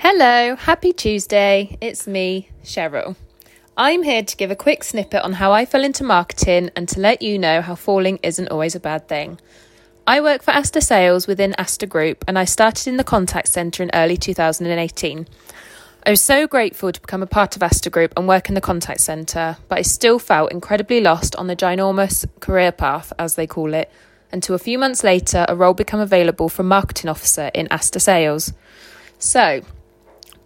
Hello, happy Tuesday. It's me, Cheryl. I'm here to give a quick snippet on how I fell into marketing and to let you know how falling isn't always a bad thing. I work for Aster Sales within Aster Group and I started in the contact centre in early 2018. I was so grateful to become a part of Aster Group and work in the contact centre, but I still felt incredibly lost on the ginormous career path, as they call it, until a few months later a role became available for marketing officer in Aster Sales. So,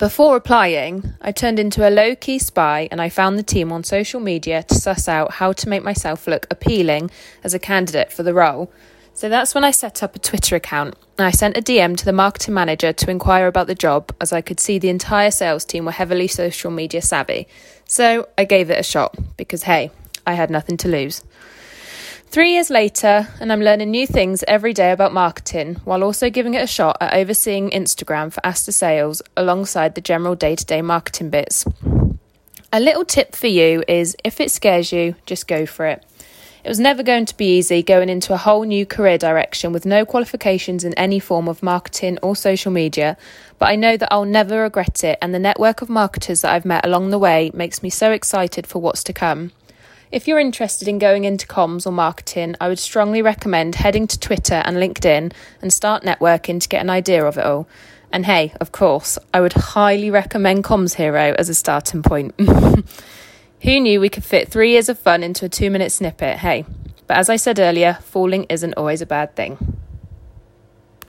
before applying, I turned into a low key spy and I found the team on social media to suss out how to make myself look appealing as a candidate for the role. So that's when I set up a Twitter account and I sent a DM to the marketing manager to inquire about the job as I could see the entire sales team were heavily social media savvy. So I gave it a shot because hey, I had nothing to lose. Three years later, and I'm learning new things every day about marketing while also giving it a shot at overseeing Instagram for Aster Sales alongside the general day to day marketing bits. A little tip for you is if it scares you, just go for it. It was never going to be easy going into a whole new career direction with no qualifications in any form of marketing or social media, but I know that I'll never regret it, and the network of marketers that I've met along the way makes me so excited for what's to come. If you're interested in going into comms or marketing, I would strongly recommend heading to Twitter and LinkedIn and start networking to get an idea of it all. And hey, of course, I would highly recommend Comms Hero as a starting point. Who knew we could fit three years of fun into a two minute snippet? Hey, but as I said earlier, falling isn't always a bad thing.